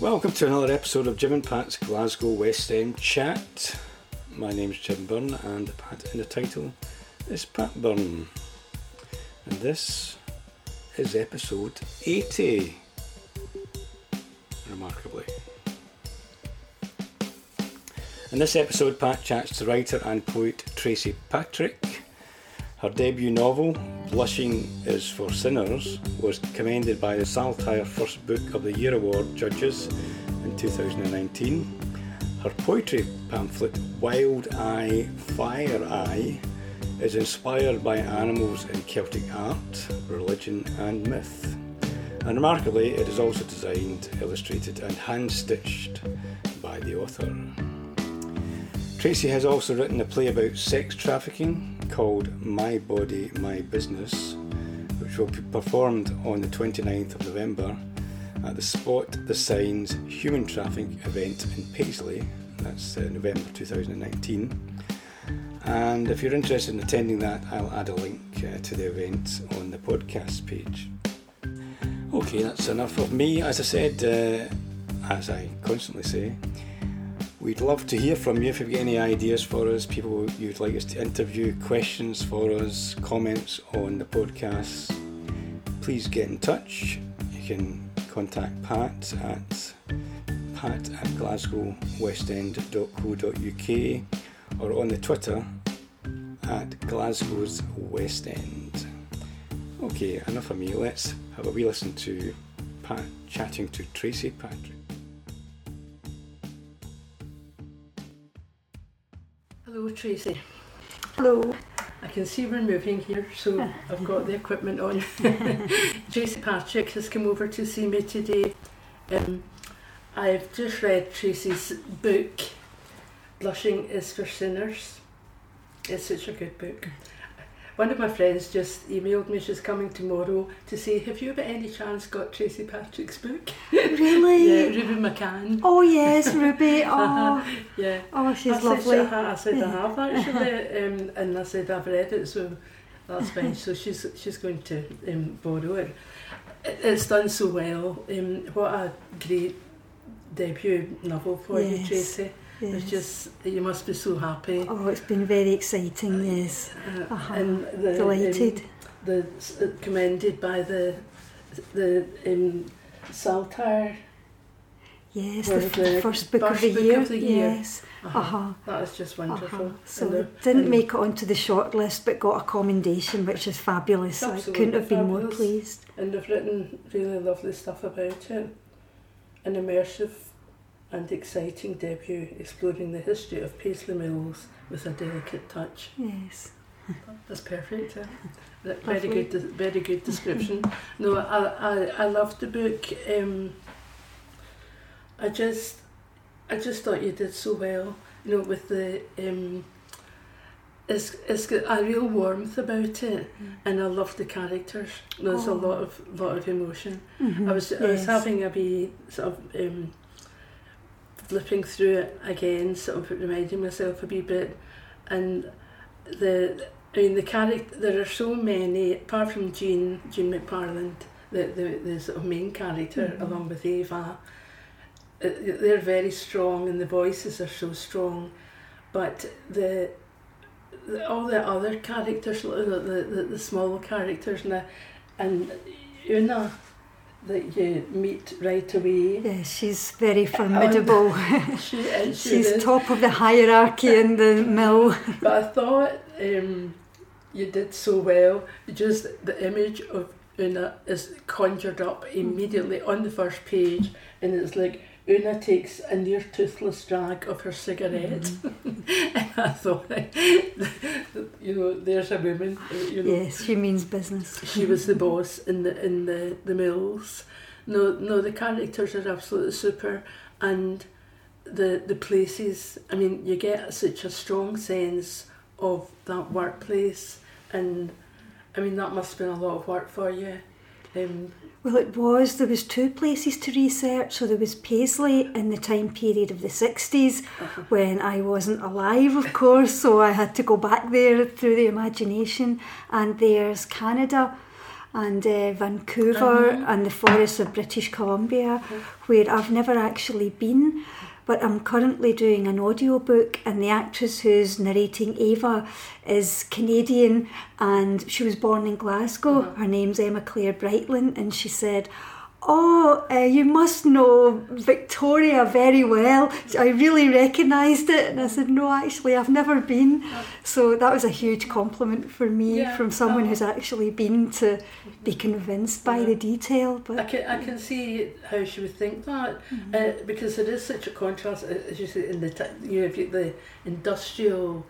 Welcome to another episode of Jim and Pat's Glasgow West End Chat. My name's Jim Byrne, and Pat in the title is Pat Byrne. And this is episode 80. Remarkably. In this episode, Pat chats to writer and poet Tracy Patrick. Her debut novel, Blushing is for Sinners, was commended by the Saltire First Book of the Year Award judges in 2019. Her poetry pamphlet, Wild Eye, Fire Eye, is inspired by animals in Celtic art, religion, and myth. And remarkably, it is also designed, illustrated, and hand stitched by the author. Tracy has also written a play about sex trafficking called My Body, My Business, which will be performed on the 29th of November at the Spot the Signs Human Trafficking event in Paisley. That's uh, November 2019. And if you're interested in attending that, I'll add a link uh, to the event on the podcast page. Okay, that's enough of me. As I said, uh, as I constantly say, we'd love to hear from you if you've got any ideas for us, people you'd like us to interview, questions for us, comments on the podcast. Please get in touch. You can contact Pat at pat at glasgowwestend.co.uk or on the Twitter at Glasgow's West End. Okay, enough of me. Let's have a wee listen to Pat chatting to Tracy Patrick. Tracy. Hello. I can see we're moving here, so I've got the equipment on. Tracy Patrick has come over to see me today. Um, I've just read Tracy's book, Blushing is for Sinners. It's such a good book. One of my friends just emailed me, she's coming tomorrow to say, Have you by any chance got Tracy Patrick's book? Really? yeah, Ruby McCann. Oh yes, Ruby. Uh-huh, Oh, yeah. oh, she's I lovely. Said, I said I have actually, um, and I said I've read it, so that's fine. So she's she's going to um, borrow it. It- It's done so well. Um, what a great debut novel for you, Tracy. Yes. It's just you must be so happy. Oh, it's been very exciting. Yes, Uh, Uh-huh. And the, delighted. Um, the uh, commended by the the um, Saltire. yes, the, f- the first book, of, the book year. of the year. Yes. Uh-huh. Uh huh. That is just wonderful. Uh-huh. So the- didn't make it onto the shortlist, but got a commendation, which is fabulous. I couldn't have been more pleased. And they've written really lovely stuff about it. An immersive and exciting debut exploring the history of Paisley Mills with a delicate touch. Yes. That's perfect. Yeah. That- Very Lovely. good, very good description. no, I, I, I loved the book. Um, I just, I just thought you did so well. You know, with the, um, it's it's got a real warmth about it, and I love the characters. There's a Oh. lot of lot of emotion. Mhm, I was I was having a wee sort of um, flipping through it again, sort of reminding myself a wee bit, and the I mean the character. There are so many apart from Jean Jean McParland, the the, the sort of main character Mhm. along with Ava. uh, They're very strong, and the voices are so strong, but the. all the other characters, the, the, the, the small characters, now, and, the, and Una, that you meet right away. Yes, she's very formidable. She, and she she's is. top of the hierarchy in the mill. But I thought um, you did so well. Just the image of Una is conjured up immediately on the first page, and it's like Una takes a near toothless drag of her cigarette. Mm-hmm. and I thought, you know, there's a woman. Uh, you know, Yes, she means business. she was the boss in the in the, the mills. No, no, the characters are absolutely super, and the the places. I mean, you get such a strong sense of that workplace, and I mean that must have been a lot of work for you. Um, Well, it was. There was two places to research. So there was Paisley in the time period of the 60s when I wasn't alive, of course. So I had to go back there through the imagination. And there's Canada. And uh, Vancouver Mhm. and the forests of British Columbia, where I've never actually been. But I'm currently doing an audiobook, and the actress who's narrating Ava is Canadian and she was born in Glasgow. Mhm. Her name's Emma Claire Brightland, and she said, Oh, uh, you must know Victoria very well. I really recognised it, and I said, No, actually, I've never been. So that was a huge compliment for me Yeah. from someone Oh. who's actually been to be convinced by Yeah. the detail. I But can, I can see how she would think that Mm-hmm. uh, because there is such a contrast, uh, as you say, in the t- you know, if you, the industrial,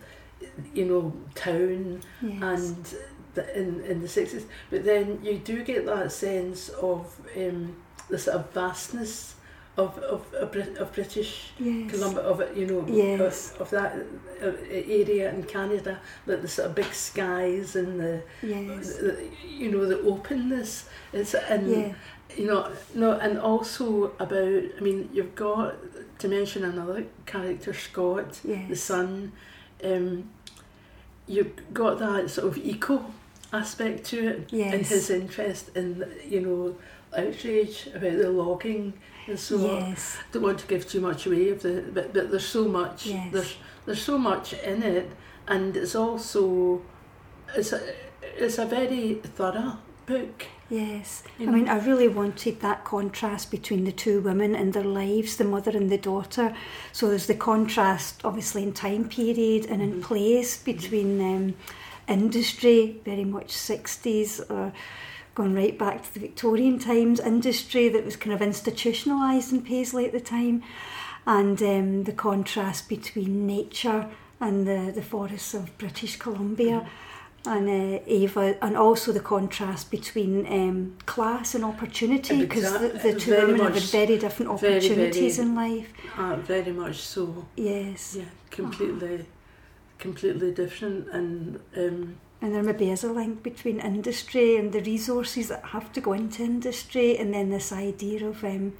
you know, town yes. and in in the sixties, but then you do get that sense of um, the sort of vastness of of of, Brit- of British yes. Columbia, of it, you know, Yes. of, of that uh, area in Canada, like the sort of big skies and the, Yes. the you know the openness. It's and Yeah. you know no and also about I mean you've got to mention another character Scott Yes. the son um, you've got that sort of eco aspect to it and his interest in you know outrage about the logging and so on. yes. don't want to give too much away of the but, but there's so much Yes. there's there's so much in it and it's also it's a it's a very thorough book Yes. You I mean. I really wanted that contrast between the two women and their lives, the mother and the daughter. So there's the contrast, obviously, in time period and in Mhm. place between um, industry, very much 60s, or going right back to the Victorian times, industry that was kind of institutionalised in Paisley at the time, and um, the contrast between nature and the, the forests of British Columbia and uh, Ava, and also the contrast between um, class and opportunity because the, the two women have had very different very, very- opportunities in life. uh, very much so. Yes, yeah completely completely different and um, and there maybe is a link between industry and the resources that have to go into industry, and then this idea of um,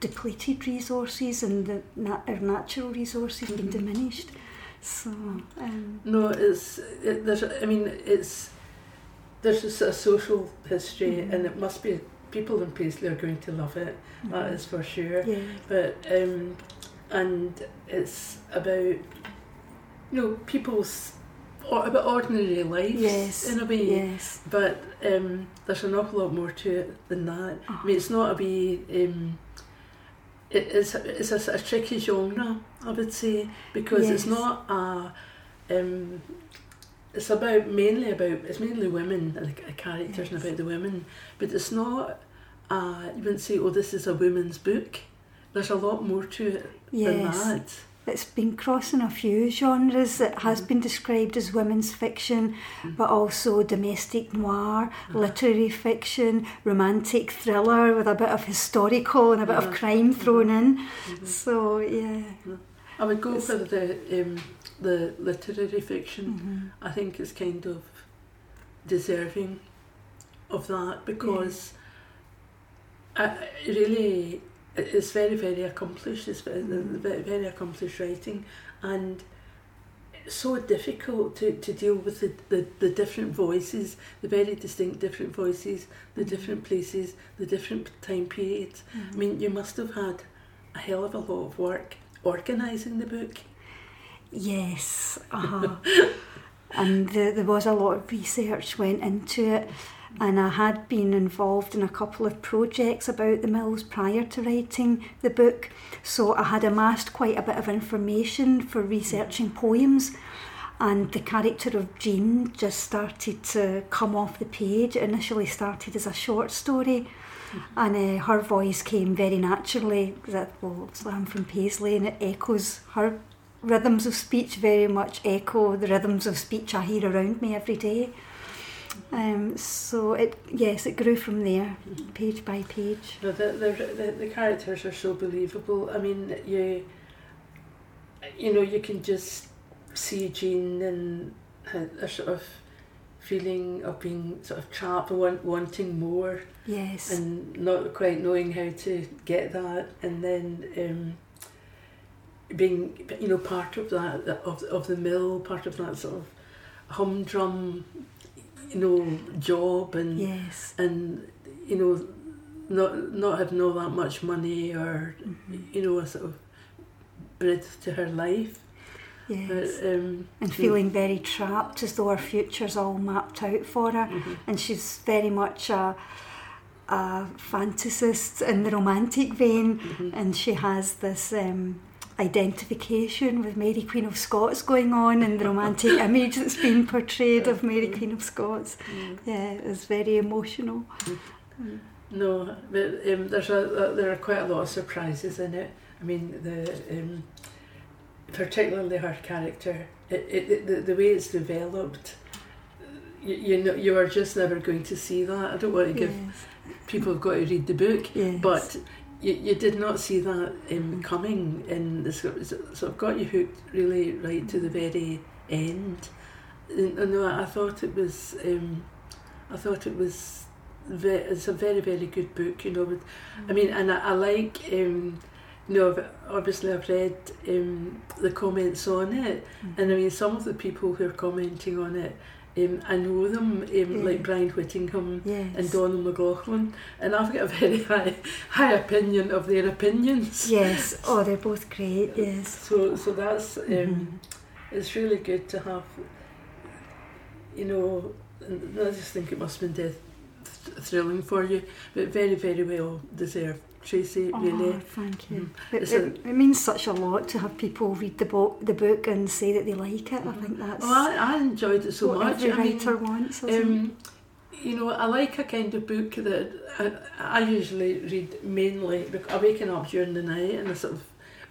depleted resources and the nat- our natural resources being Mhm. diminished. So, um, no it's it, there's I mean it's there's a sort of social history Mhm. and it must be people in Paisley are going to love it that is for sure yeah, but um, and it's about you know people's or about ordinary lives yes, in a way. yes, but um, there's an awful lot more to it than that. I mean it's not a wee um, it, it's, it's a, of tricky genre I would say because it's not a um, it's about mainly about it's mainly women like uh, characters and about the women. But it's not uh, you wouldn't say oh this is a women's book. There's a lot more to it than that It's been crossing a few genres. It has Mhm. been described as women's fiction, Mhm. but also domestic noir, Uh-huh. literary fiction, romantic thriller with a bit of historical and a bit of crime thrown in. So, yeah. I would go for the um, the literary fiction Mhm. I think it's kind of deserving of that because I, I really it's very very accomplished it's very, very, accomplished writing and so difficult to, to deal with the, the, the different voices the very distinct different voices the Mhm. different places the different time periods I mean you must have had a hell of a lot of work organising the book Yes. Uh-huh. and the, there was a lot of research went into it. And I had been involved in a couple of projects about the mills prior to writing the book. So I had amassed quite a bit of information for researching poems. And the character of Jean just started to come off the page. It initially started as a short story. And uh, her voice came very naturally. That well, I'm from Paisley, and it echoes her rhythms of speech very much echo the rhythms of speech I hear around me every day. Um, so it yes, it grew from there, page by page. No, the, the, the, the characters are so believable. I mean, you you know, you can just see Jean and her sort of feeling of being sort of trapped, want, wanting more, Yes, and not quite knowing how to get that, and then um, being, you know, part of that, that- of, of the mill, part of that sort of humdrum, you know, job and Yes. and you know, not not having all that much money or Mhm. you know, a sort of breadth to her life. Yes. But, um, and feeling very trapped as though her future's all mapped out for her. mhm. And she's very much a, a fantasist in the romantic vein. Mhm. And she has this um, identification with Mary Queen of Scots going on and the romantic image that's been portrayed of Mary Queen of Scots. Mm. Yeah, it's very emotional. No, but um, there's a, there are quite a lot of surprises in it. I mean, the um, particularly her character, it, it, it, the, the way it's developed. You, you know, you are just never going to see that. I don't want to give Yes. people have got to read the book, yes. but you, you did not see that um, coming in the script. So, so it got you hooked really right to the very end. And, no, I thought it was, um, I thought it was, ve- it's a very very good book. You know, with, I mean, and I, I like, um, you know, obviously I've read um, the comments on it, Mm. and I mean some of the people who are commenting on it. Um, I know them, um, Yeah. like Brian Whittingham, yes. and Donald McLaughlin, and I've got a very high high opinion of their opinions. Yes. Oh, they're both great. Yes. So so that's um, Mhm. it's really good to have. You know, I just think it must have been death th- thrilling for you, but very very well deserved. Tracy, really. Oh, thank you. Mm. It, it, it means such a lot to have people read the book, the book, and say that they like it. I think that's Oh, I, I enjoyed it so what much. every I mean, writer wants. Um, you know, I like a kind of book that I, I usually read mainly. bec- I'm waking up during the night and I sort of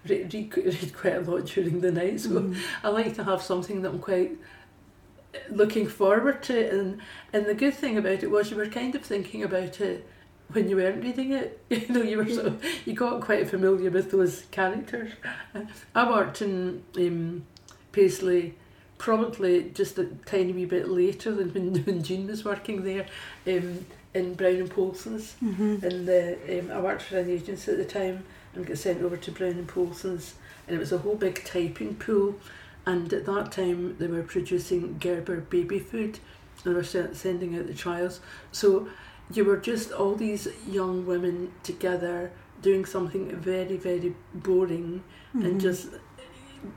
read, read, read quite a lot during the night. So Mm. I like to have something that I'm quite looking forward to. And and the good thing about it was you were kind of thinking about it when you weren't reading it. You know, you were sort of you got quite familiar with those characters. I worked in um, Paisley probably just a tiny wee bit later than when, when Jean was working there um, in Brown and Polson's. Mhm. And the, um, I worked for an agency at the time and got sent over to Brown and Polson's, and it was a whole big typing pool. And at that time, they were producing Gerber baby food, and they were sending out the trials. So you were just all these young women together doing something very, very boring, and Mhm. just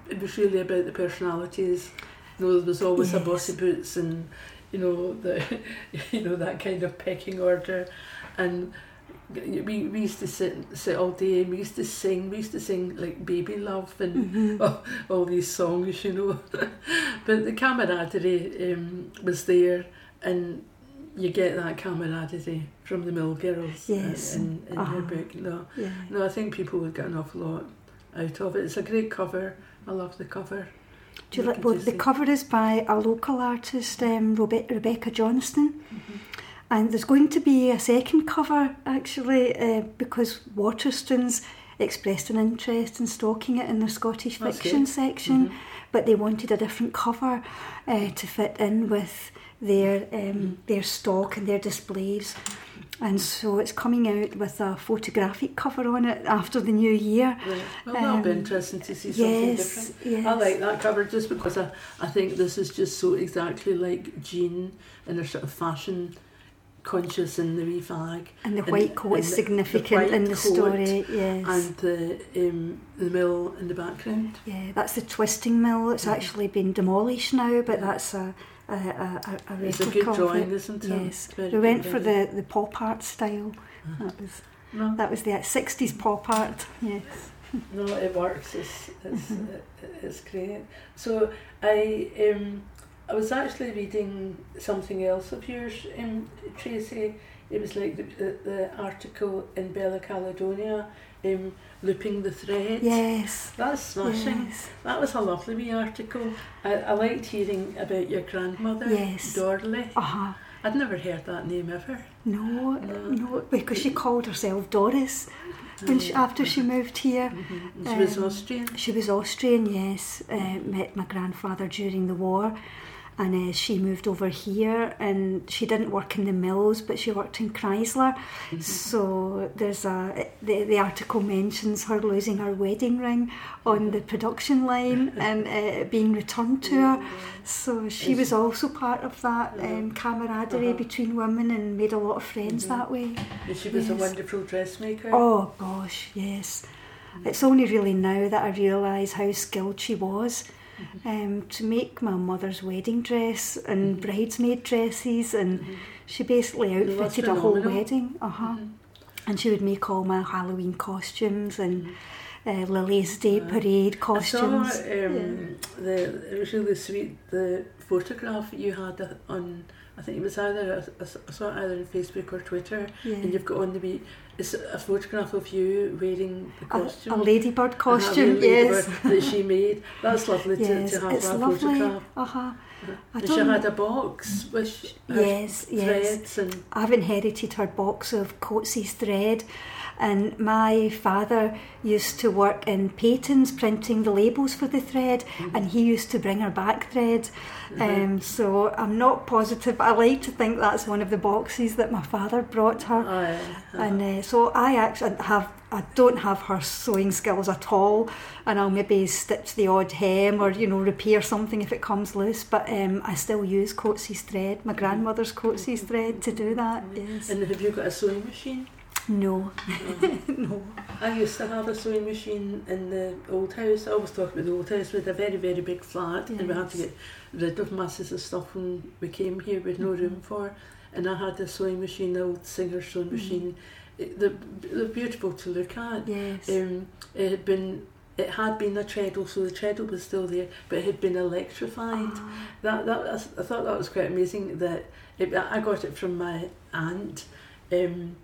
it was really about the personalities. You know, there was always a bossy boots and you know the you know that kind of pecking order, and we, we used to sit sit all day and we used to sing. We used to sing like baby love and Mhm. all, all these songs, you know. but the camaraderie um, was there, and you get that camaraderie from the Mill Girls uh, Yes. in, in Uh-huh. her book. No, Yeah. no, I think people would get an awful lot out of it. It's a great cover. I love the cover. Do you like? Well, the cover is by a local artist, um, Robe- Rebecca Johnston, Mhm. and there's going to be a second cover actually uh, because Waterstones expressed an interest in stocking it in their Scottish That's fiction good. section. Mhm. but they wanted a different cover uh, to fit in with their um, their stock and their displays. And so it's coming out with a photographic cover on it after the new year. Right. Well, that'll be Um, interesting to see something Yes, different. yes. I like that cover just because I, I think this is just so exactly like Jean and her sort of fashion conscious in the wee And the and- white coat is and the- the significant white in the story. Yes. and the um, the mill in the background. yeah, that's the twisting mill. It's Mhm. actually been demolished now, but that's a a, a, a, a It's a good drawing, it. isn't it? Yes, very we went for the, the pop art style. Uh-huh. That was No, that was the sixties pop art. Yes. no, it works. It's it's Mhm. it's great. So I um I was actually reading something else of yours, um, Tracy. It was like the, the, the article in Bella Caledonia, um, looping the thread. Yes. That's smashing. Yes. That was a lovely wee article. I, I liked hearing about your grandmother, Yes. Dorley. Uh huh. I'd never heard that name ever. No, No. no, because she called herself Doris when she, after she moved here. Mhm. She was Um, Austrian. She was Austrian, yes. Uh, met my grandfather during the war, and uh, she moved over here and she didn't work in the mills but she worked in Chrysler. Mm-hmm. so there's a the, the article mentions her losing her wedding ring on the production line and uh, it being returned to her. So she was also part of that um, camaraderie Uh-huh. between women and made a lot of friends that way. And she was a wonderful dressmaker. oh gosh yes. It's only really now that I realise how skilled she was um, to make my mother's wedding dress and bridesmaid dresses, and she basically outfitted a whole wedding. Uh huh. And she would make all my Halloween costumes and uh, Lily's Day parade costumes. I saw um, the it was really sweet the photograph you had on I think it was either I saw it either on Facebook or Twitter Yeah. and you've got on the wee it's a photograph of you wearing the A, costume uh-huh, a ladybird costume, having yes. ladybird that she made that's lovely to, yes, to have it's that lovely. photograph Uh huh. I she had a box with Yes, yes. and I've inherited her box of Coats's thread, and my father used to work in Peyton's printing the labels for the thread, mm-hmm. and he used to bring her back thread. Um, so I'm not positive, I like to think that's one of the boxes that my father brought her. Aye, aye. And uh, so I actually have, I don't have her sewing skills at all, and I'll maybe stitch the odd hem or you know repair something if it comes loose. But um, I still use Coats's thread, my grandmother's Coats's thread, to do that. Yes. and have you got a sewing machine No, no. I used to have a sewing machine in the old house. I always talk about the old house. We had a very, very big flat and we had to get rid of masses of stuff when we came here with no room for. And I had a sewing machine, the old Singer sewing machine. It, they're, they're beautiful to look at. Yes. Um, it had been it had been a treadle, so the treadle was still there, but it had been electrified. Ah, That that was, I thought that was quite amazing. That it, I got it from my aunt, um,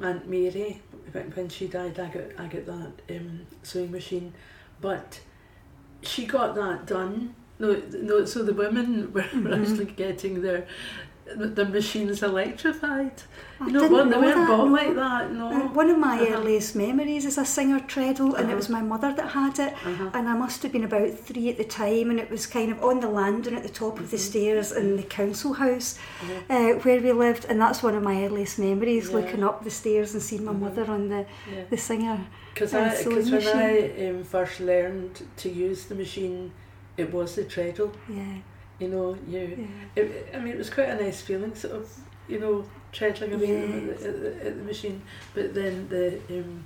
Aunt Mary. When, she died, I got I got that um, sewing machine, but she got that done. No, no. So the women were Mhm. actually getting their the machines electrified. I You know, didn't well, they weren't no. like that. No. Uh, one of my Uh-huh. earliest memories is a Singer treadle, and it Uh-huh. was my mother that had it. Uh-huh. And I must have been about three at the time, and it was kind of on the landing at the top of the Mm-hmm. stairs in the council house Uh-huh. uh, where we lived, and that's one of my earliest memories, Yeah. looking up the stairs and seeing my Mhm. mother on the, Yeah. the Singer. Because Uh, I, when I um, first learned to use the machine, it was the treadle. Yeah, You know, you. yeah. It, I mean, it was quite a nice feeling, sort of, you know, treadling away Yes. at, the, at the machine. But then the um,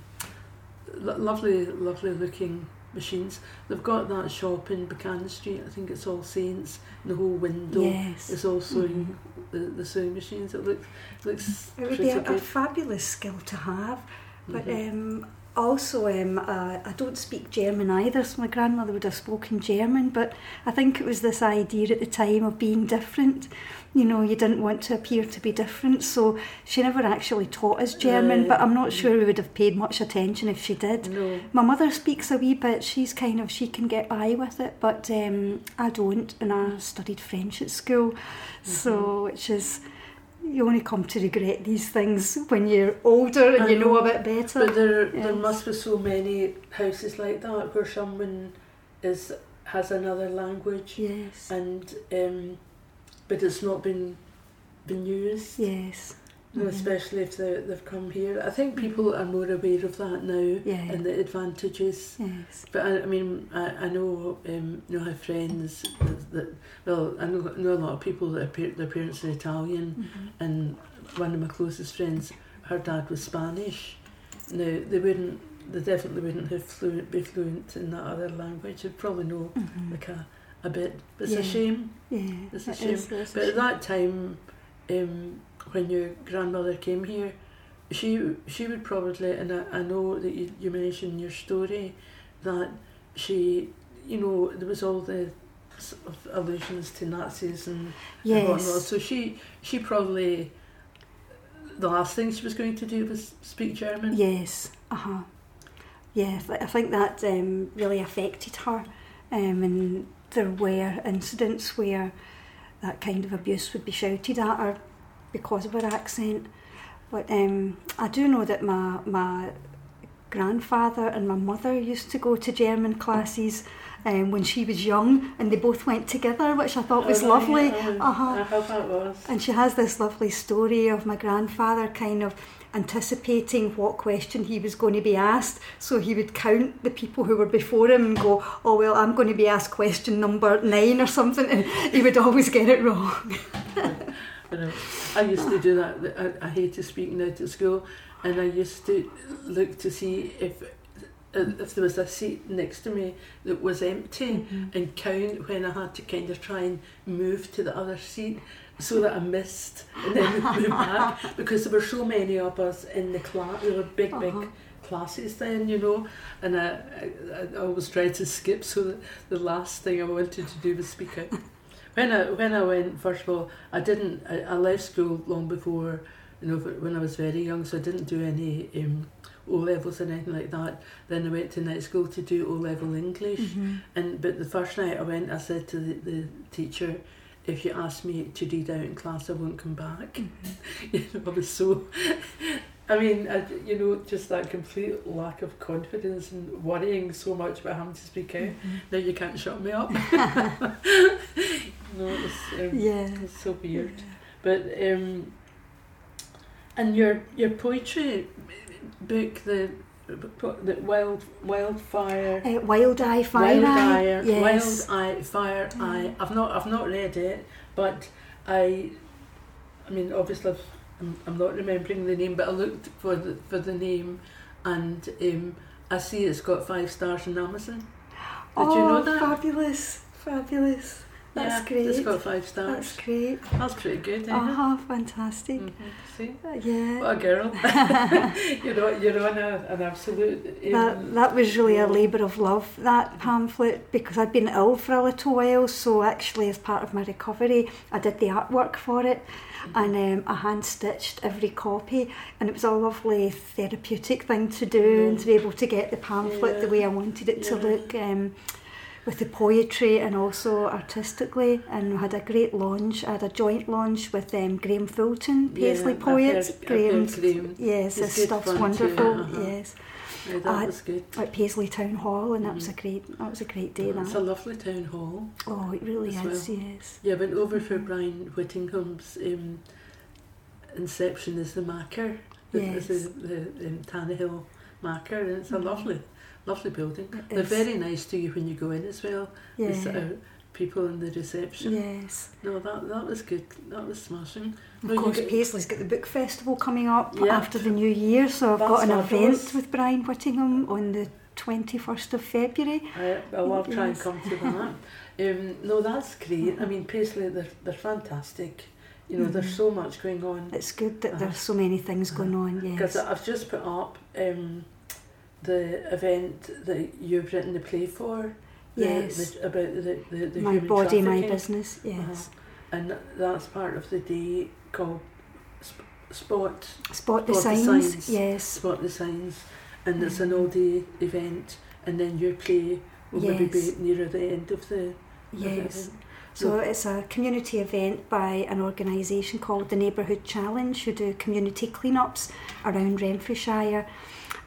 lo- lovely, lovely looking machines. They've got that shop in Buchanan Street. I think it's All Saints. And the whole window Yes. is all sewing the, the sewing machines. It looks looks It would be a, a fabulous skill to have. But Mhm. um, also, um, uh, I don't speak German either, so my grandmother would have spoken German. But I think it was this idea at the time of being different. You know, you didn't want to appear to be different, so she never actually taught us German. But I'm not sure we would have paid much attention if she did. no. My mother speaks a wee bit. She's kind of she can get by with it, but um, I don't, and I studied French at school, so which is you only come to regret these things when you're older and I you know a bit better. But there, there must be so many houses like that where someone is has another language, yes, and um, but it's not been been used. yes, Mhm. especially if they they've come here. I think people are more aware of that now Yeah. and the advantages. yes, But I, I mean, I, I know um, you know have friends that, that well I know, know a lot of people that are, par- their parents are Italian Mhm. and one of my closest friends, her dad was Spanish. Now they wouldn't, they definitely wouldn't have fluent, be fluent in that other language. They'd probably know Mhm. like a, a bit. But it's Yeah. a shame. yeah, it's a shame. is, But at that time, um, when your grandmother came here, she she would probably, and I, I know that you, you mentioned in your story that she, you know, there was all the sort of allusions to Nazis and and whatnot. yes, So she she probably the last thing she was going to do was speak German. yes, uh huh, yeah. I I think that um, really affected her, um, and there were incidents where that kind of abuse would be shouted at her because of her accent. But um, I do know that my my grandfather and my mother used to go to German classes um, when she was young, and they both went together, which I thought was Oh, lovely. right, oh, Uh-huh. I hope that was. And she has this lovely story of my grandfather kind of anticipating what question he was going to be asked. So he would count the people who were before him and go, Oh, well, I'm going to be asked question number nine or something. And he would always get it wrong. You know, I used to do that. I, I hated speaking out at school, and I used to look to see if uh, if there was a seat next to me that was empty, and count when I had to kind of try and move to the other seat so that I missed and then move back because there were so many of us in the class. There were big, big Uh-huh. classes then, you know, and I, I, I always tried to skip so that the last thing I wanted to do was speak out. When I when I went, first of all, I didn't. I, I left school long before, you know, when I was very young, so I didn't do any um, O levels or anything like that. Then I went to night school to do O level English, Mm-hmm. and but the first night I went, I said to the, the teacher, "If you ask me to read out in class, I won't come back." you know, I was so. I mean, I, you know, just that complete lack of confidence and worrying so much about having to speak out. Now you can't shut me up. no, it was, um, Yeah. it was so weird. But um, and your your poetry book, the the wild wildfire. Uh, Wild Eye Fire Wild Eye. Yes. Wild Eye, Fire Eye. I've not, I've not read it, but I, I mean, obviously, I'm, I'm not remembering the name, but I looked for the for the name, and um, I see it's got five stars on Amazon. Did oh, you know that? fabulous. Fabulous. That's yeah, great. It's got five stars. That's great. That's pretty good, Uh-huh, fantastic. it? hmm See, Uh, yeah. what a girl. you know, you're on a, an absolute. Um, That, that was really a yeah. labour of love, that pamphlet, because I'd been ill for a little while. So, actually, as part of my recovery, I did the artwork for it and um, I hand stitched every copy. And it was a lovely therapeutic thing to do and to be able to get the pamphlet the way I wanted it to look. Um, with the poetry and also artistically, and we had a great launch. I had a joint launch with um, Graham Fulton, Paisley Yeah, I've poet. heard- Graham's, Graham. yes, It's his stuff's wonderful. uh-huh. Yes, Yeah, that I- was good. at Paisley Town Hall, and that was a great. That was a great day. It's a lovely town hall. Oh, it really is. well. Yes. Yeah, I went over for Brian Whittingham's um, Inception is the Makar. The, Yes. the, the um, Tannahill Makar, and it's a Mhm. lovely, lovely building. It They're is. very nice to you when you go in as well. Sort Yeah. of people in the reception. Yes. No, that that was good. That was smashing. No, Of course, get- Paisley's got the book festival coming up Yeah. after the new year, so I've That's got an fabulous. event with Brian Whittingham on the twenty first of February. I, I trying Yes. to come to that. Um, no, that's great. I mean, Paisley, they're, they're fantastic. You know, there's Mhm. so much going on. It's good that Uh-huh. there's so many things going on. yes. Because I've just put up um, the event that you've written the play for. The, Yes. the, about the, the, the my body, my business. Uh-huh. Yes. And that's part of the day called Sp- Spot Spot the Spot the signs. signs. Yes. Spot the Signs. And it's an mm-hmm. all day event. And then your play will maybe be nearer the end of the, Yes. event. So it's a community event by an organisation called the Neighbourhood Challenge, who do community cleanups around Renfrewshire,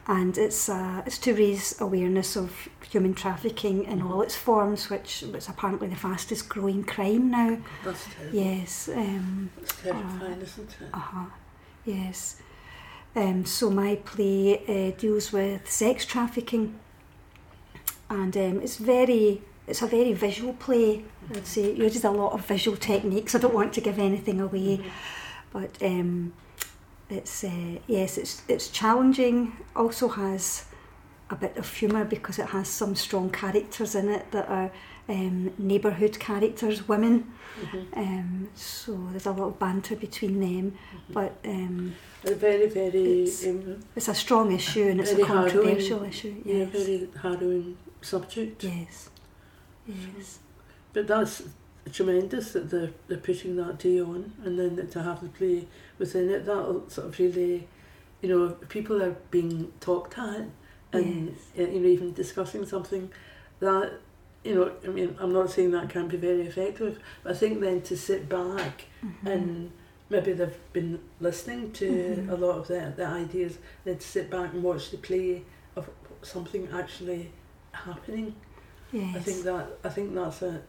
and it's uh, it's to raise awareness of human trafficking in all its forms, which is apparently the fastest growing crime now. That's terrible. Yes. Um, It's terrifying, isn't it? uh-huh. Yes. Um, so my play uh, deals with sex trafficking, and um, it's very it's a very visual play. I'd say it uses a lot of visual techniques. I don't want to give anything away, but um, it's uh, yes, it's it's challenging. Also has a bit of humour because it has some strong characters in it that are um, neighbourhood characters, women. Mhm. Um, so there's a lot of banter between them, but um, A very, very, It's- it's a strong issue and it's a Very harrowing. controversial issue. yeah, Yes. very harrowing subject. yes. Yes. But that's tremendous that they're, they're putting that day on and then to have the play within it. That'll sort of really, you know, people are being talked at and, uh, you know, even discussing something that, you know, I mean, I'm not saying that can be very effective, but I think then to sit back Mhm. and maybe they've been listening to Mhm. a lot of the, the ideas, then to sit back and watch the play of something actually happening. Yes. I think that I think that's a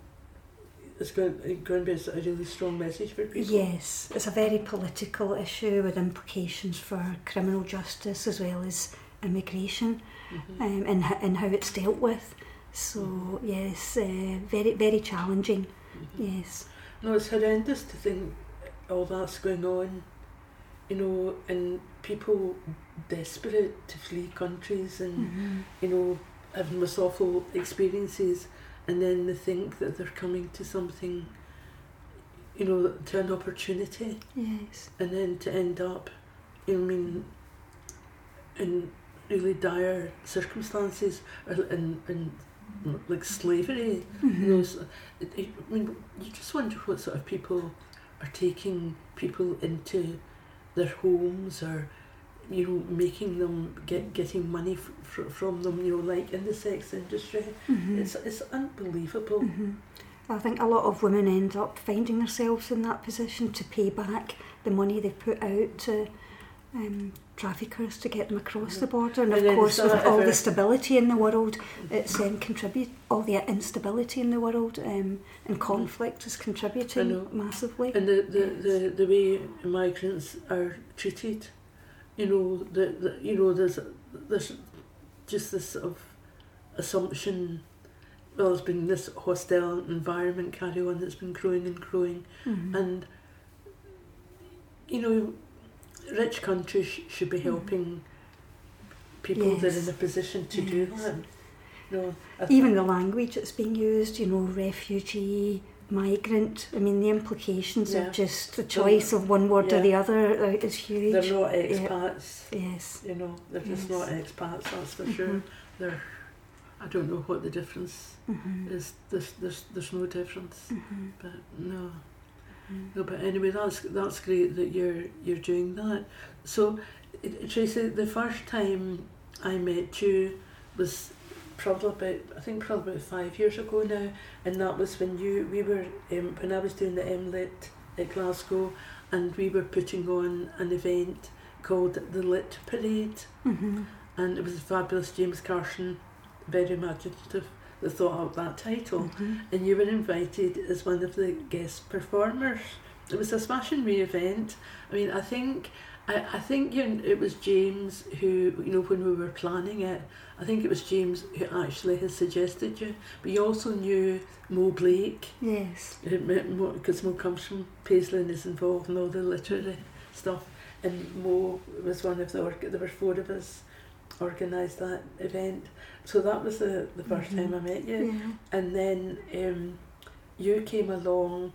it's going, going to be a really strong message for people. Yes, it's a very political issue with implications for criminal justice as well as immigration Mhm. um, and, and how it's dealt with. So, yes, uh, very, very challenging. Mhm. Yes. No, it's horrendous to think all that's going on, you know, and people desperate to flee countries and, Mhm. you know, having this awful experiences, and then they think that they're coming to something, you know, to an opportunity, Yes. and then to end up, you know, I mean, in really dire circumstances, in, in like slavery, you know, Mhm. so it, I mean, you just wonder what sort of people are taking people into their homes or, you know, making them get getting money f- fr- from them. You know, like in the sex industry, Mhm. it's it's unbelievable. Mhm. I think a lot of women end up finding themselves in that position to pay back the money they put out to um, traffickers to get them across the border. And, And of course, with all the stability in the world, it's um, contribute all the instability in the world um, and conflict is contributing massively. And the, the, the, the way migrants are treated, you know, the, the you know, there's there's just this sort of assumption. Well, there's been this hostile environment carry on that's been growing and growing, Mhm. and you know, rich countries sh- should be Mhm. helping people that are in a position to do Yes. that. No, I Even the language that's being used, you know, refugee, migrant, I mean, the implications Yeah. of just the choice of one word Yeah. or the other is huge. they're not expats. Yes. You know, they're just Yes. not expats. That's for Mhm. sure. They're. I don't know what the difference Mhm. is. There's there's there's no difference. Mhm. But no, Mhm. no. But anyway, that's that's great that you're you're doing that. So, Tracy, the first time I met you was probably about I think probably about five years ago now, and that was when you we were um, when I was doing the MLit at Glasgow, and we were putting on an event called the Lit Parade Mhm. and it was fabulous James Carson, very imaginative, that thought out that title. Mhm. And you were invited as one of the guest performers. It was a smashing re event. I mean, I think. I, I think you know, it was James who, you know, when we were planning it, I think it was James who actually had suggested you. But you also knew Mo Blake, Yes. because Mo comes from Paisley and is involved in all the literary stuff. And Mo was one of the, org- there were four of us organised that event. So that was the, the 1st Mhm. time I met you. Yeah. And then um, you came along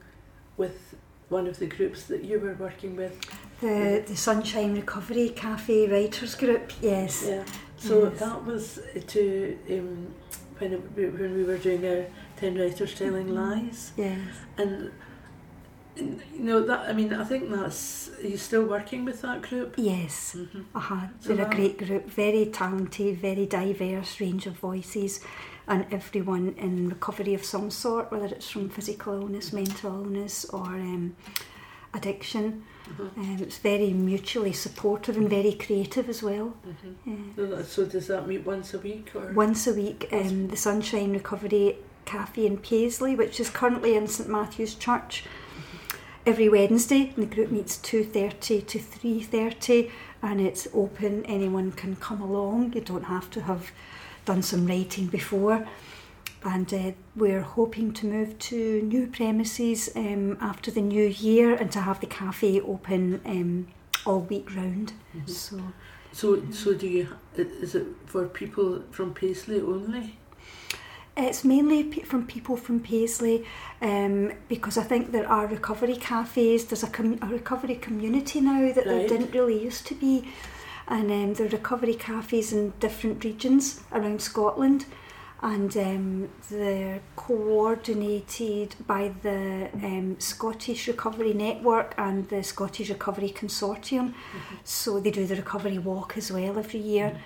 with one of the groups that you were working with. The the Sunshine Recovery Cafe Writers Group. Yes. Yeah. So Yes. that was to um, when, it, when we were doing our 10 Writers Telling Mhm. Lies. Yes. And you know that I mean I think that's are you still working with that group? Yes. hmm Uh-huh. So They're a great group, very talented, very diverse range of voices, and everyone in recovery of some sort, whether it's from physical illness, mental illness, or um, addiction. Uh-huh. Um, it's very mutually supportive and very creative as well. hmm Yeah. So, does that meet once a week or? Once a week, um, the Sunshine Recovery Cafe in Paisley, which is currently in St Matthew's Church, every Wednesday. And the group meets two thirty to three thirty, and it's open. Anyone can come along. You don't have to have done some writing before. And uh, we're hoping to move to new premises um, after the new year and to have the cafe open um, all week round. Mhm. So So so do you? Is it for people from Paisley only? It's mainly from people from Paisley um, because I think there are recovery cafes. There's a, com- a recovery community now that there didn't really used to be. And um, there are recovery cafes in different regions around Scotland. And um, they're coordinated by the um, Scottish Recovery Network and the Scottish Recovery Consortium. So they do the recovery walk as well every year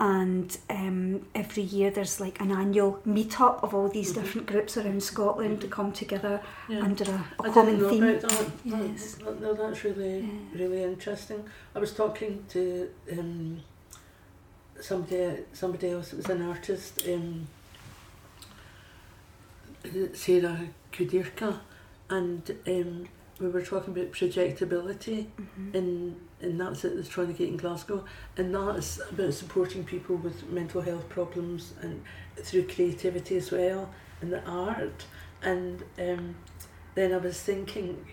and um, every year there's like an annual meet-up of all these Mhm. different groups around Scotland to come together Yeah. under a, common theme. that. Yes. that- no, that's really Yeah. really interesting. I was talking to um, somebody somebody else that was an artist, um, Sarah Kudirka, and um, we were talking about Project Ability, Mhm. and and that's it, the trying to get in Glasgow, and that is about supporting people with mental health problems and through creativity as well and the art. And um, then I was thinking,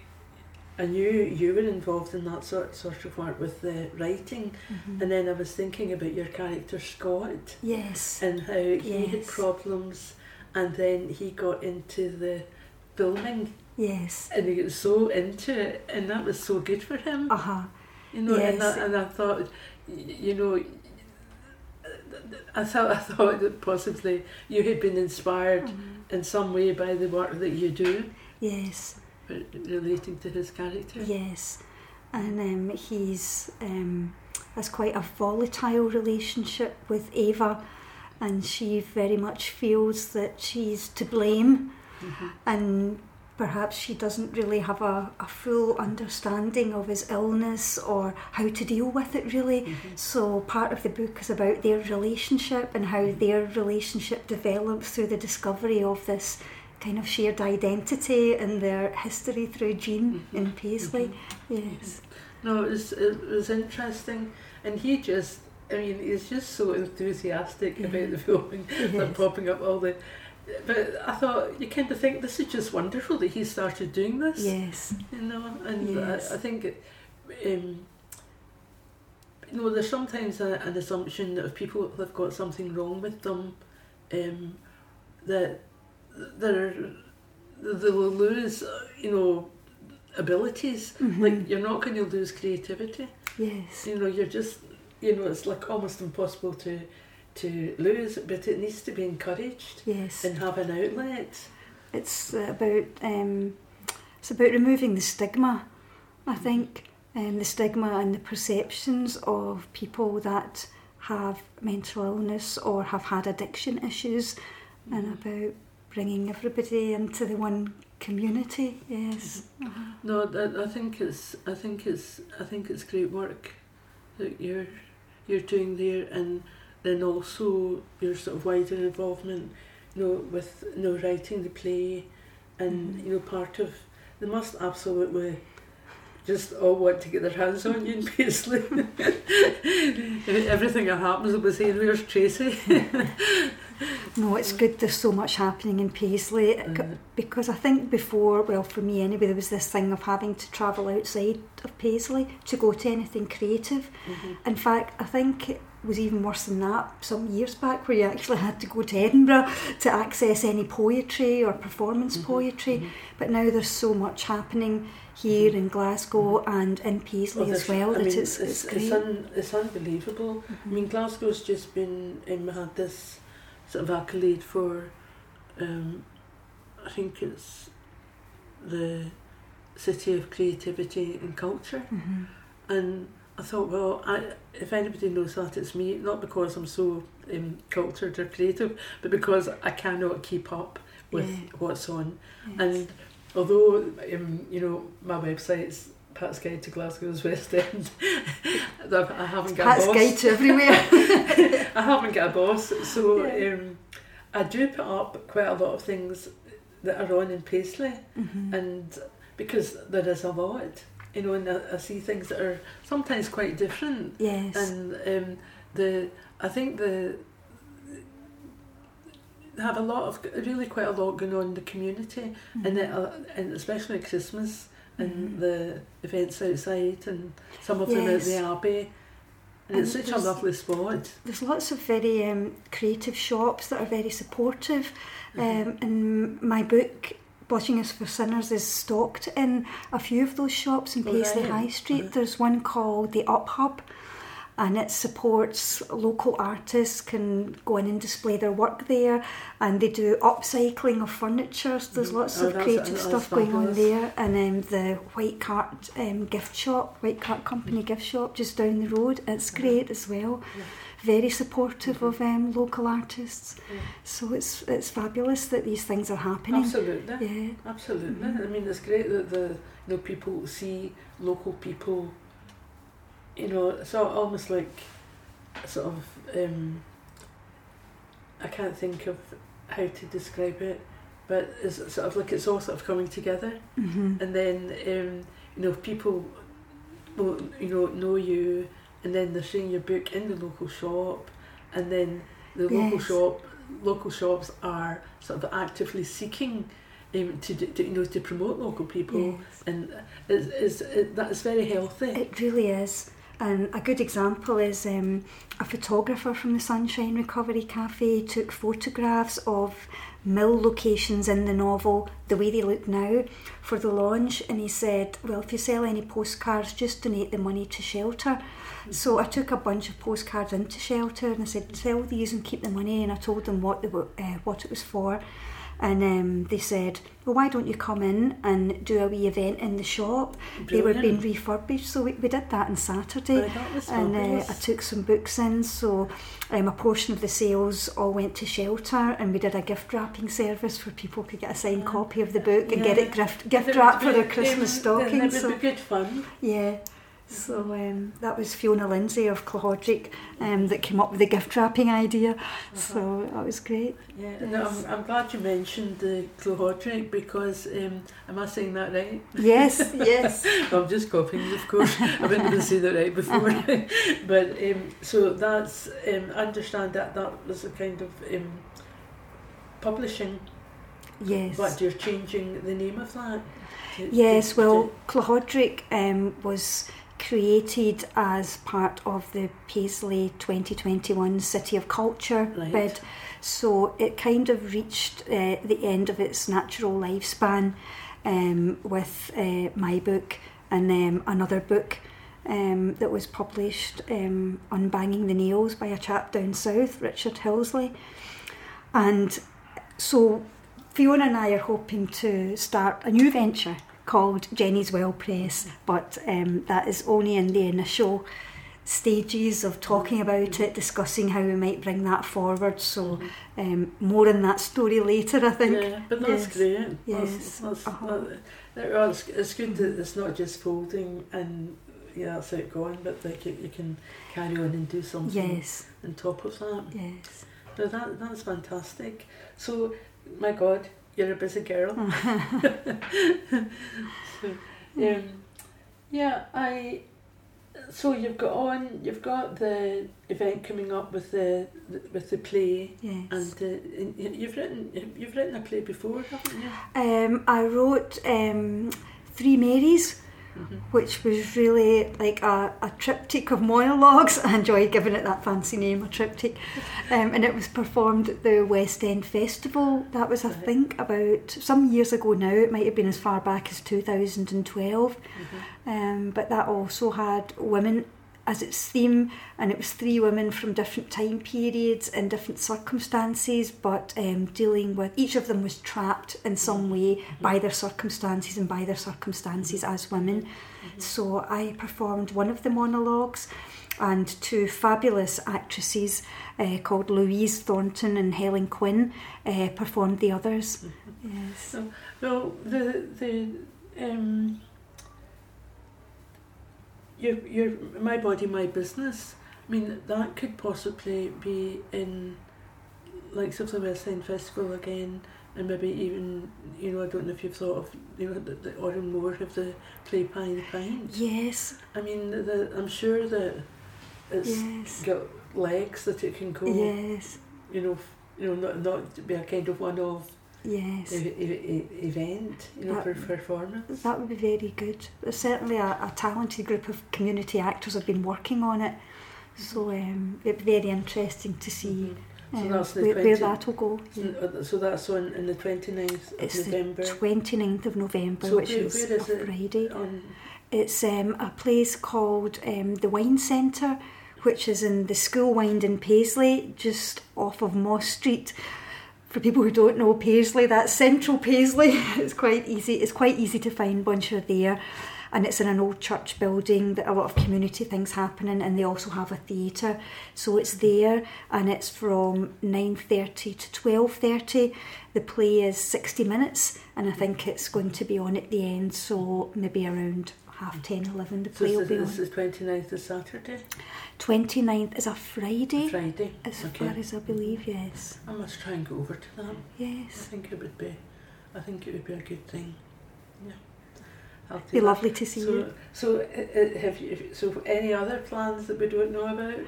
I knew you were involved in that sort sort of work with the writing, Mhm. and then I was thinking about your character Scott yes. and how he had problems, and then he got into the filming, Yes. and he got so into it, and that was so good for him. Uh huh. You know, and, I, and I thought, you know, I thought I thought that possibly you had been inspired in some way by the work that you do, Yes. relating to his character. Yes, and um, he's um, has quite a volatile relationship with Ava, and she very much feels that she's to blame, Mhm. and perhaps she doesn't really have a, a full understanding of his illness or how to deal with it really. Mhm. So part of the book is about their relationship and how their relationship develops through the discovery of this kind of shared identity and their history through Jean Mhm. in Paisley. Mhm. Yes. No, it was it was interesting, and he just. I mean, he's just so enthusiastic about the filming, like Yes. popping up all the. But I thought you kind of think this is just wonderful that he started doing this. Yes. you know, and Yes. I, I think, it, um, you know, there's sometimes a, an assumption that if people have got something wrong with them, um, that they're they will lose, you know, abilities. Mhm. Like you're not going to lose creativity. Yes. You know, you're just, you know, it's like almost impossible to to lose, but it needs to be encouraged Yes. and have an outlet. It's about um, it's about removing the stigma. I think and the stigma and the perceptions of people that have mental illness or have had addiction issues, and about bringing everybody into the one community. Yes. Uh-huh. No, I, I think it's I think it's I think it's great work that you're you're doing there, and then also your sort of wider involvement, you know, with you know writing the play, and Mhm. you know part of they must absolutely just all want to get their hands on you in Paisley. Everything that happens, they'll be saying, "Where's Tracy?" No, it's good. There's so much happening in Paisley Uh, because I think before, well, for me anyway, there was this thing of having to travel outside of Paisley to go to anything creative. mhm. In fact, I think it was even worse than that some years back, where you actually had to go to Edinburgh to access any poetry or performance Mhm, poetry. mhm. But now there's so much happening here in Glasgow and in Paisley Oh, as well I that mean, it's, it's. It's, un, it's unbelievable. I mean, Glasgow's just been um, had this sort of accolade for, um, I think it's the city of creativity and culture, Mhm. and I thought, well, I, if anybody knows that, it's me. Not because I'm so um, cultured or creative, but because I cannot keep up with Yeah. what's on. Yes. And although um, you know my website's Pat's Guide to Glasgow's West End, I haven't got Pat's a boss. guide to everywhere. I haven't got a boss, so Yeah. um, I do put up quite a lot of things that are on in Paisley, Mhm. and because there is a lot, you know, and I, I see things that are sometimes quite different, yes. and um, the I think the they have a lot of really quite a lot going on in the community, and it, uh, and especially at Christmas and Mhm. the events outside, and some of them at the Abbey. And, it's such a lovely spot. There's lots of very um, creative shops that are very supportive. Mm-hmm. Um, and my book, Blushing is for Sinners, is stocked in a few of those shops in Oh, Paisley right. High Street. Uh-huh. There's one called the Up Hub, and it supports local artists can go in and display their work there, and they do upcycling of furniture. So there's Mhm. lots Oh, of creative that's stuff going on there, and um, the White Cart um, gift shop, White Cart Company gift shop, just down the road. It's great as well. Yeah. Very supportive Mhm. of um, local artists. Yeah. So it's it's fabulous that these things are happening. Absolutely. Yeah. Absolutely. Mhm. I mean, it's great that the you know people see local people. You know, it's al- almost like sort of um, I can't think of how to describe it, but it's sort of like it's all sort of coming together, hmm and then um, you know people will you know know you, and then they're seeing your book in the local shop, and then the local Yes. shop local shops are sort of actively seeking. Um, to, to you know to promote local people Yes. and is is it, that is very healthy. It really is. And a good example is um, a photographer from the Sunshine Recovery Cafe took photographs of mill locations in the novel, the way they look now, for the launch. And he said, Well, if you sell any postcards, just donate the money to shelter. So I took a bunch of postcards into shelter and I said, Sell these and keep the money. And I told them what, were, uh, what it was for. And um, they said, Well, why don't you come in and do a wee event in the shop? They were being refurbished, so we, we did that on Saturday. Right, that was And uh, I took some books in, so um, a portion of the sales all went to shelter, and we did a gift wrapping service where people could get a signed Ah, copy of the book and get it gift, gift wrapped for their Christmas stocking. It would So be good fun. yeah, so um, that was Fiona Lindsay of Clochoderick um, that came up with the gift wrapping idea. So that was great. Yeah, no, I'm, I'm glad you mentioned the Clochoderick because um, am I saying that right? Yes, yes. I'm just copying, of course. I going to say that right before. but um, so that's, um, I understand that that was a kind of um, publishing, Yes. but you're changing the name of that. to- Yes, to- well, Clochoderick um, was created as part of the Paisley 2021 City of Culture Right. bid. So it kind of reached uh, the end of its natural lifespan um, with uh, my book and um, another book um, that was published, um, banging the Nails, by a chap down south, Richard Hillsley. And so Fiona and I are hoping to start a new venture called Jenny's Well Press, but um, that is only in the initial stages of talking about it, discussing how we might bring that forward. So um, more on that story later, I think. Yeah, but that's Yes. great. Yes. That's, that's, Uh-huh. that, that- it's, it's good that it's not just folding and yeah, that's it going, but like you, you can carry on and do something Yes, on top of that. yes. No, that that's fantastic. So, my God, you're a busy girl. so, um, yeah, I. So you've got on. You've got the event coming up with the, with the play, Yes. and, uh, and you- you've written you've written a play before, haven't you? Um, I wrote um, Three Marys, Mhm. which was really like a, a triptych of monologues. I enjoyed giving it that fancy name, a triptych. Um, and it was performed at the West End Festival. That was, I Right. think, about some years ago now. It might have been as far back as 2012. Mhm. Um, but that also had women as its theme, and it was three women from different time periods and different circumstances, but um, dealing with each of them was trapped in some way by their circumstances and by their circumstances as women. So I performed one of the monologues, and two fabulous actresses uh, called Louise Thornton and Helen Quinn uh, performed the others. Yes. Well, the the um, your your my body my business. I mean that could possibly be in like something West End Festival again, and maybe even you know I don't know if you've thought of you know the, the Oran Mor of the play Pie the Pint. Yes. I mean the, I'm sure that it's Yes. got legs that it can go. Yes. You know, you know not not be a kind of one off Yes. event, you know, That- for performance. That would be very good. There's certainly a, a talented group of community actors have been working on it, so um, it'd be very interesting to see Mhm. So um, that's where, where that'll go. So, so that's on in the 29th of It's November. the 29th of November, So which where- is, where is a? Friday. on, It's um, a place called um, the Wynd Centre, which is in the School Wynd in Paisley, just off of Moss Street. For people who don't know Paisley, that's central Paisley. It's quite easy. It's quite easy to find once you're there, and it's in an old church building that a lot of community things happening, and they also have a theatre. So it's there, and it's from nine thirty to twelve thirty. The play is sixty minutes, and I think it's going to be on at the end, so maybe around half 10, 11 the So play will this be is on. the 29th of Saturday, 29th is a Friday, Friday. as Okay. far as I believe, yes. I must try and go over to that. Yes. I think it would be, I think it would be a good thing. Yeah. I'll Be lovely to see So, you. so uh, uh, have you? So, any other plans that we don't know about?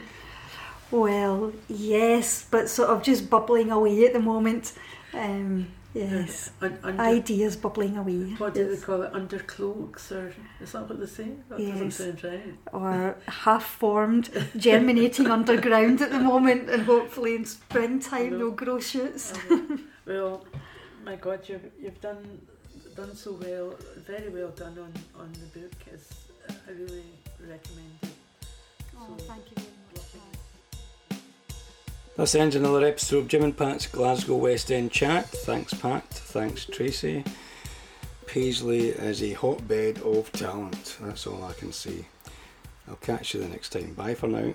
Well, yes, but sort of just bubbling away at the moment. Um, yes. Un- under, Ideas bubbling away. what do yes. they call it? Undercloaks, or is that what they say? That Yes. doesn't sound right. or half formed, germinating underground at the moment, and hopefully in springtime No. they'll grow shoots. Well, my God, you've you've done done so well, very well done on on the book. It's, I really recommend it. Oh, So- thank you very much. This ends another episode of Jim and Pat's Glasgow West End chat. Thanks, Pat. Thanks, Tracy. Paisley is a hotbed of talent. That's all I can see. I'll catch you the next time. Bye for now.